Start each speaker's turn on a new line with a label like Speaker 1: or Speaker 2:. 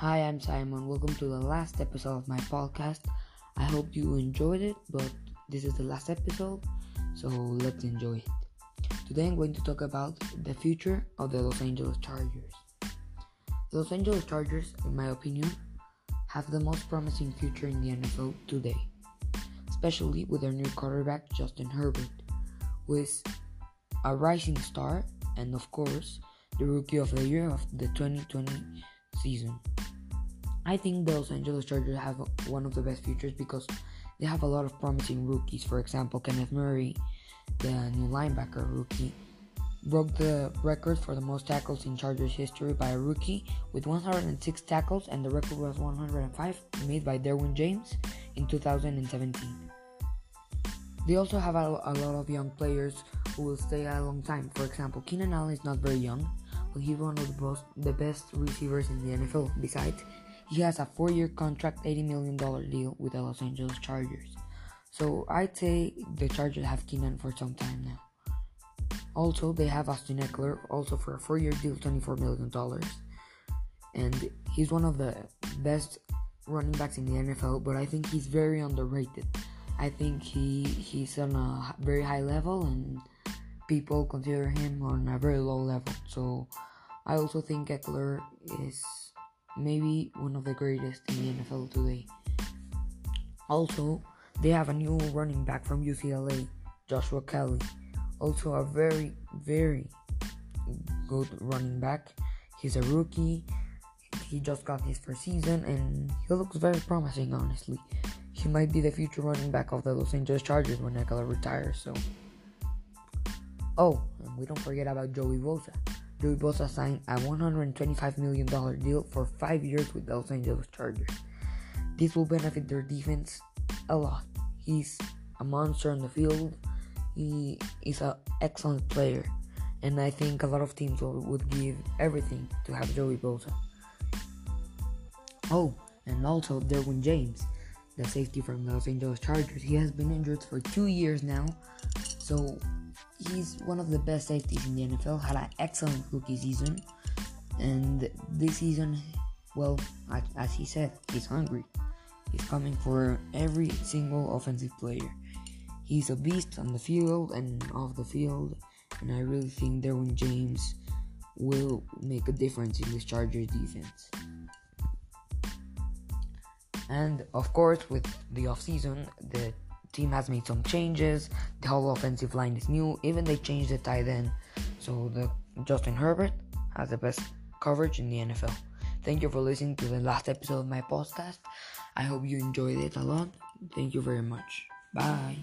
Speaker 1: Hi, I'm Simon. Welcome to the last episode of my podcast. I hope you enjoyed it, but this is the last episode, so let's enjoy it. Today I'm going to talk about the future of the Los Angeles Chargers. The Los Angeles Chargers, in my opinion, have the most promising future in the NFL today, especially with their new quarterback, Justin Herbert, who is a rising star and, of course, the rookie of the year of the 2020 season. I think the Los Angeles Chargers have one of the best futures because they have a lot of promising rookies. For example, Kenneth Murray, the new linebacker rookie, broke the record for the most tackles in Chargers history by a rookie with 106 tackles, and the record was 105 made by Derwin James in 2017. They also have a, a lot of young players who will stay a long time. For example, Keenan Allen is not very young, but he's one of the, most, the best receivers in the NFL. Besides, he has a four year contract, $80 million deal with the Los Angeles Chargers. So I'd say the Chargers have Keenan for some time now. Also, they have Austin Ekeler, also for a four year deal, $24 million. And he's one of the best running backs in the NFL, but I think he's very underrated. I think he he's on a very high level and people consider him on a very low level. So I also think Ekeler is maybe one of the greatest in the NFL today. Also, they have a new running back from UCLA, Joshua Kelley. Also, a very, very good running back. He's a rookie. He just got his first season and he looks very promising, honestly. He might be the future running back of the Los Angeles Chargers when Ekeler retires, so. Oh, and we don't forget about Joey Bosa. Joey Bosa signed a $125 million deal for five years with the Los Angeles Chargers. This will benefit their defense a lot. He's a monster on the field. He is an excellent player, and I think a lot of teams would give everything to have Joey Bosa. Oh, and also Derwin James, the safety from the Los Angeles Chargers. He has been injured for two years now, so he's one of the best safeties in the NFL. Had an excellent rookie season, and this season, well, as he said, he's hungry. He's coming for every single offensive player. He's a beast on the field and off the field, and I really think Derwin James will make a difference in this Chargers defense. And of course, with the offseason, the team has made some changes. The whole offensive line is new. Even they changed the tight end. So the Justin Herbert has the best coverage in the NFL. Thank you for listening to the last episode of my podcast. I hope you enjoyed it a lot. Thank you very much. Bye.